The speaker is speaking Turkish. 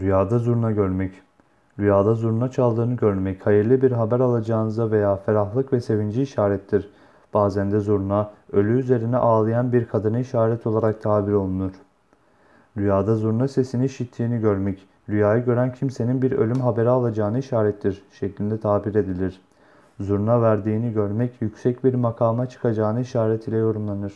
Rüyada zurna görmek. Rüyada zurna çaldığını görmek hayırlı bir haber alacağınıza veya ferahlık ve sevinci işarettir. Bazen de zurna, ölü üzerine ağlayan bir kadına işaret olarak tabir olunur. Rüyada zurna sesini işittiğini görmek, rüyayı gören kimsenin bir ölüm haberi alacağını işarettir şeklinde tabir edilir. Zurna verdiğini görmek yüksek bir makama çıkacağını işaret ile yorumlanır.